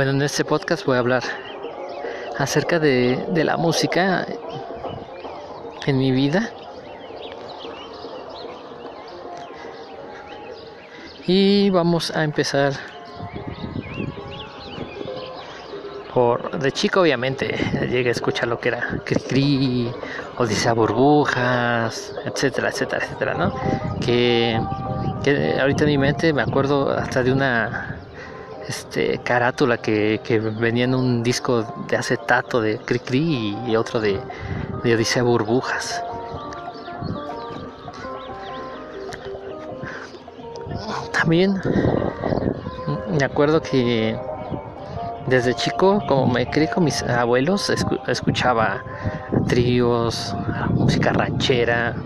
Bueno, en este podcast voy a hablar acerca de, de la música en mi vida. Y vamos a empezar por de chico obviamente llegué a escuchar lo que era Cri o Odisea Burbujas, etcétera, etcétera, etcétera, ¿no? Que, que ahorita en mi mente me acuerdo hasta de una este carátula que, que venía en un disco de acetato de Cri Cri y otro de, de Odisea Burbujas. También me acuerdo que desde chico, como me crié con mis abuelos, escuchaba tríos, música ranchera.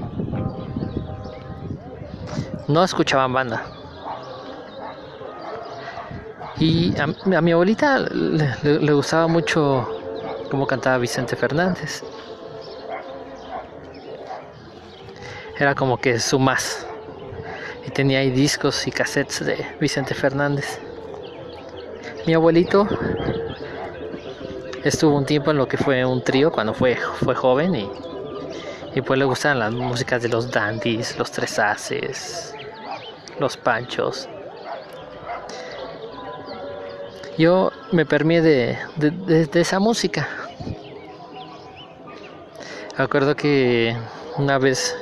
No escuchaban banda. Y a, mi abuelita le, gustaba mucho cómo cantaba Vicente Fernández. Era como que su más. Y tenía ahí discos y cassettes de Vicente Fernández. Mi abuelito estuvo un tiempo en lo que fue un trío cuando fue, fue joven y, y pues le gustan las músicas de los dandies, los tres haces, los panchos. Yo me permí de, de, esa música. Recuerdo que una vez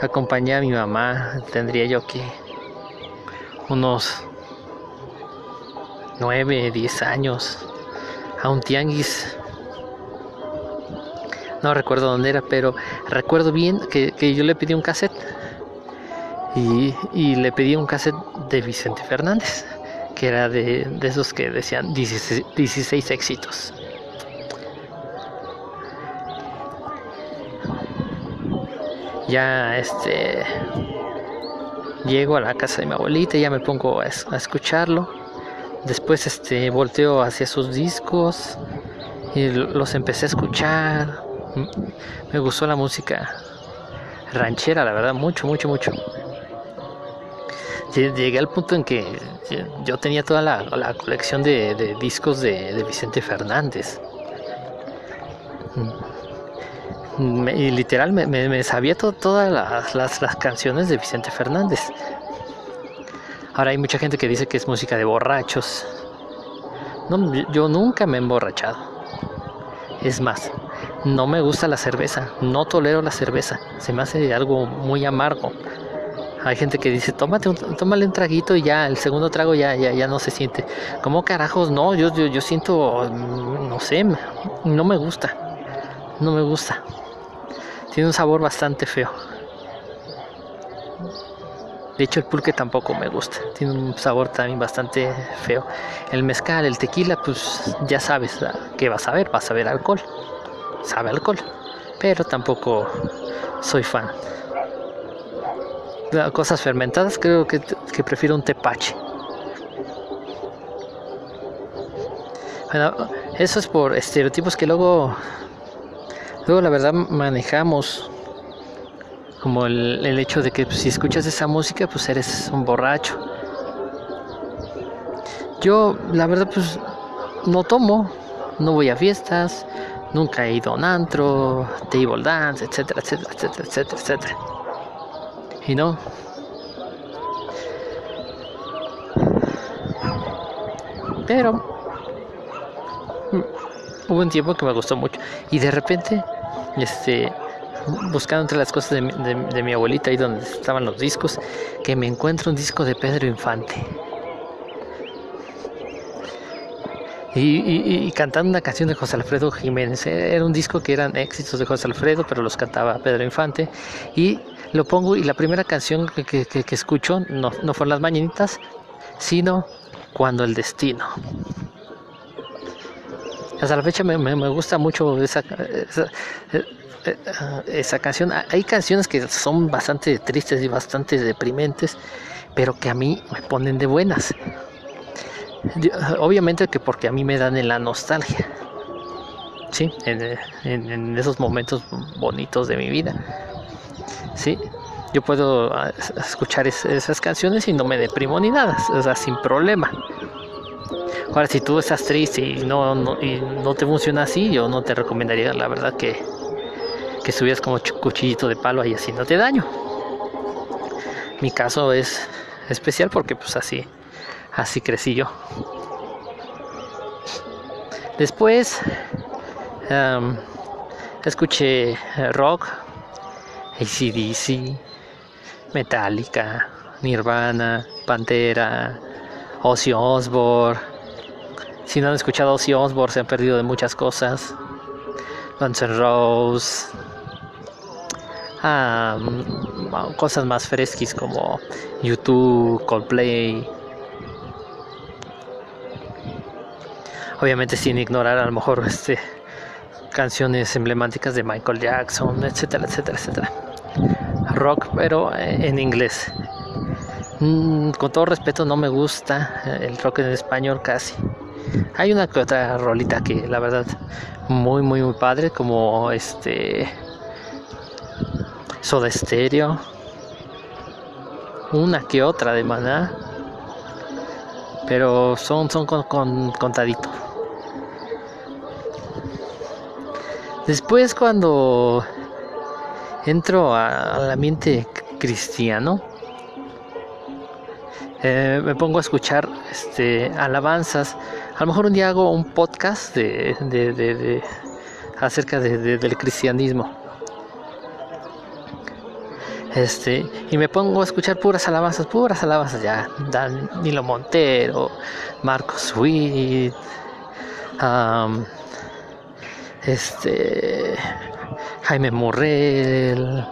acompañé a mi mamá, tendría yo que unos 9, 10 años a un tianguis. No recuerdo dónde era, pero recuerdo bien que, yo le pedí un cassette. Y, le pedí un cassette de Vicente Fernández, que era de, esos que decían 16, éxitos. Ya este llego a la casa de mi abuelita y ya me pongo a escucharlo Después este volteo hacia sus discos y los empecé a escuchar. Me gustó la música ranchera, la verdad, mucho, mucho, mucho. Llegué al punto en que yo tenía toda la, colección de, discos de, Vicente Fernández. y literal me, sabía todas las canciones de Vicente Fernández. Ahora hay mucha gente que dice que es música de borrachos. No, yo nunca me he emborrachado. Es más, no me gusta la cerveza, no tolero la cerveza, se me hace algo muy amargo. Hay gente que dice, tómate un, tómale un traguito y ya, el segundo trago ya, ya, ya no se siente. ¿Cómo carajos? No, yo, yo, yo siento, no sé, no me gusta. No me gusta. Tiene un sabor bastante feo. De hecho, el pulque tampoco me gusta. Tiene un sabor también bastante feo. El mezcal, el tequila, pues ya sabes que vas a ver. Vas a ver alcohol. Sabe alcohol. Pero tampoco soy fan. Cosas fermentadas, creo que, prefiero un tepache. Bueno, eso es por estereotipos que luego, luego la verdad manejamos como el, hecho de que si escuchas esa música pues eres un borracho. Yo la verdad pues no tomo, no voy a fiestas, nunca he ido a un antro, table dance, etcétera, etcétera, etcétera, etcétera, etcétera. Y no. Pero mm, hubo un tiempo que me gustó mucho y de repente este buscando entre las cosas de, mi abuelita ahí donde estaban los discos, que me encuentro un disco de Pedro Infante. Y, cantando una canción de José Alfredo Jiménez. Era un disco que eran éxitos de José Alfredo, pero los cantaba Pedro Infante. Y lo pongo y la primera canción que, escucho no, no fueron las mañanitas, sino Cuando el Destino. Hasta la fecha me, gusta mucho esa, eh, esa canción. Hay canciones que son bastante tristes y bastante deprimentes, pero que a mí me ponen de buenas. Obviamente que porque a mí me dan en la nostalgia. Sí, en, esos momentos bonitos de mi vida. Sí, yo puedo ah, escuchar esas canciones y no me deprimo ni nada, o sea, sin problema. Ahora, si tú estás triste y no, no, y no te funciona así, yo no te recomendaría, la verdad, que, que subieras como cuchillito de palo ahí haciéndote daño. Mi caso es especial porque pues así, así crecí yo. Después escuché rock, ACDC, Metallica, Nirvana, Pantera, Ozzy Osbourne. Si no han escuchado Ozzy Osbourne se han perdido de muchas cosas. Guns N' cosas más fresquis como YouTube, Coldplay. Obviamente sin ignorar a lo mejor este canciones emblemáticas de Michael Jackson, etcétera, etcétera, etcétera. Rock, pero eh, en inglés. Mm, con todo respeto, no me gusta eh, el rock en español casi. Hay una que otra rolita que la verdad muy muy muy padre como este Soda Stereo. Una que otra de maná. Pero son, son con, con contadito. Después cuando entro al ambiente cristiano, eh, me pongo a escuchar este, alabanzas. A lo mejor un día hago un podcast de, acerca del cristianismo. Este, y me pongo a escuchar puras alabanzas, puras alabanzas ya. Danilo Montero, Marcos Witt, este, Jaime Morrell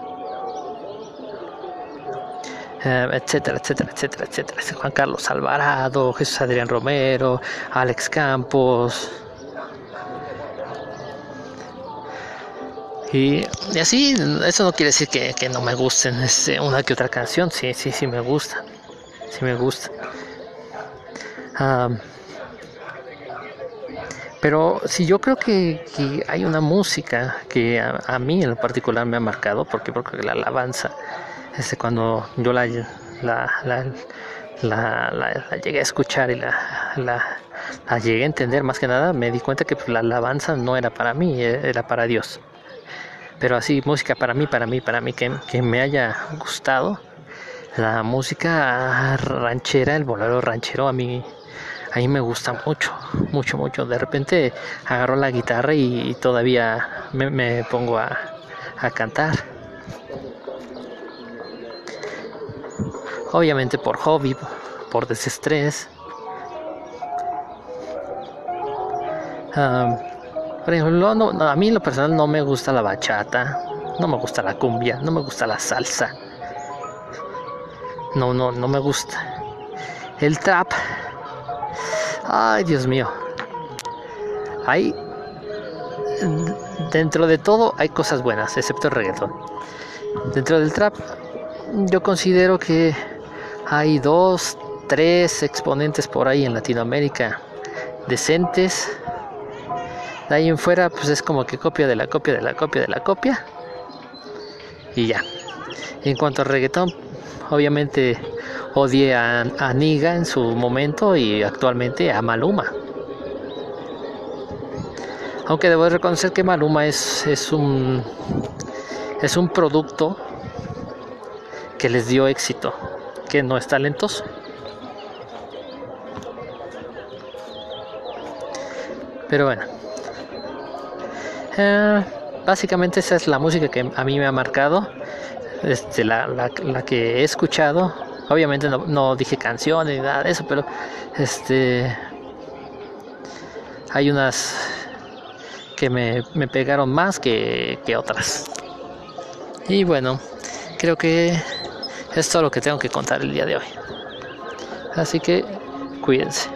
eh, etcétera, etcétera, etcétera, etcétera. Juan Carlos Alvarado, Jesús Adrián Romero, Alex Campos. Y, así, eso no quiere decir que, no me gusten este, una que otra canción, sí, sí, sí me gusta, sí me gusta. Pero si yo creo que, hay una música que a, mí en particular me ha marcado, porque creo la alabanza este, cuando yo la, la, la, llegué a escuchar y la, la, llegué a entender más que nada, me di cuenta que pues, la alabanza no era para mí, e, era para Dios. Pero así, música para mí, para mí, para mí, que, que me haya gustado. La música ranchera, el bolero ranchero, a mí, a mí me gusta mucho, mucho, mucho. De repente agarro la guitarra y, todavía me, pongo a, a cantar. obviamente por hobby, por desestrés. por ejemplo, a mí en lo personal no me gusta la bachata, no me gusta la cumbia, no me gusta la salsa. No, no, no me gusta. El trap. Ay, Dios mío. Hay dentro de todo hay cosas buenas, excepto el reggaetón. Dentro del trap yo considero que hay dos, tres exponentes por ahí en Latinoamérica decentes. De ahí en fuera, pues es como que copia de la copia de la copia de la copia. Y ya. En cuanto al reggaetón, obviamente odié a, Niga en su momento y actualmente a Maluma. Aunque debo reconocer que Maluma es, es un es un producto que les dio éxito que no es talentoso. Pero bueno. Eh, básicamente esa es la música que a mí me ha marcado. Este, la, la, que he escuchado. Obviamente no, dije canciones ni nada de eso, pero este hay unas que me, me pegaron más que, que otras. Y bueno, creo que es todo lo que tengo que contar el día de hoy. Así que cuídense.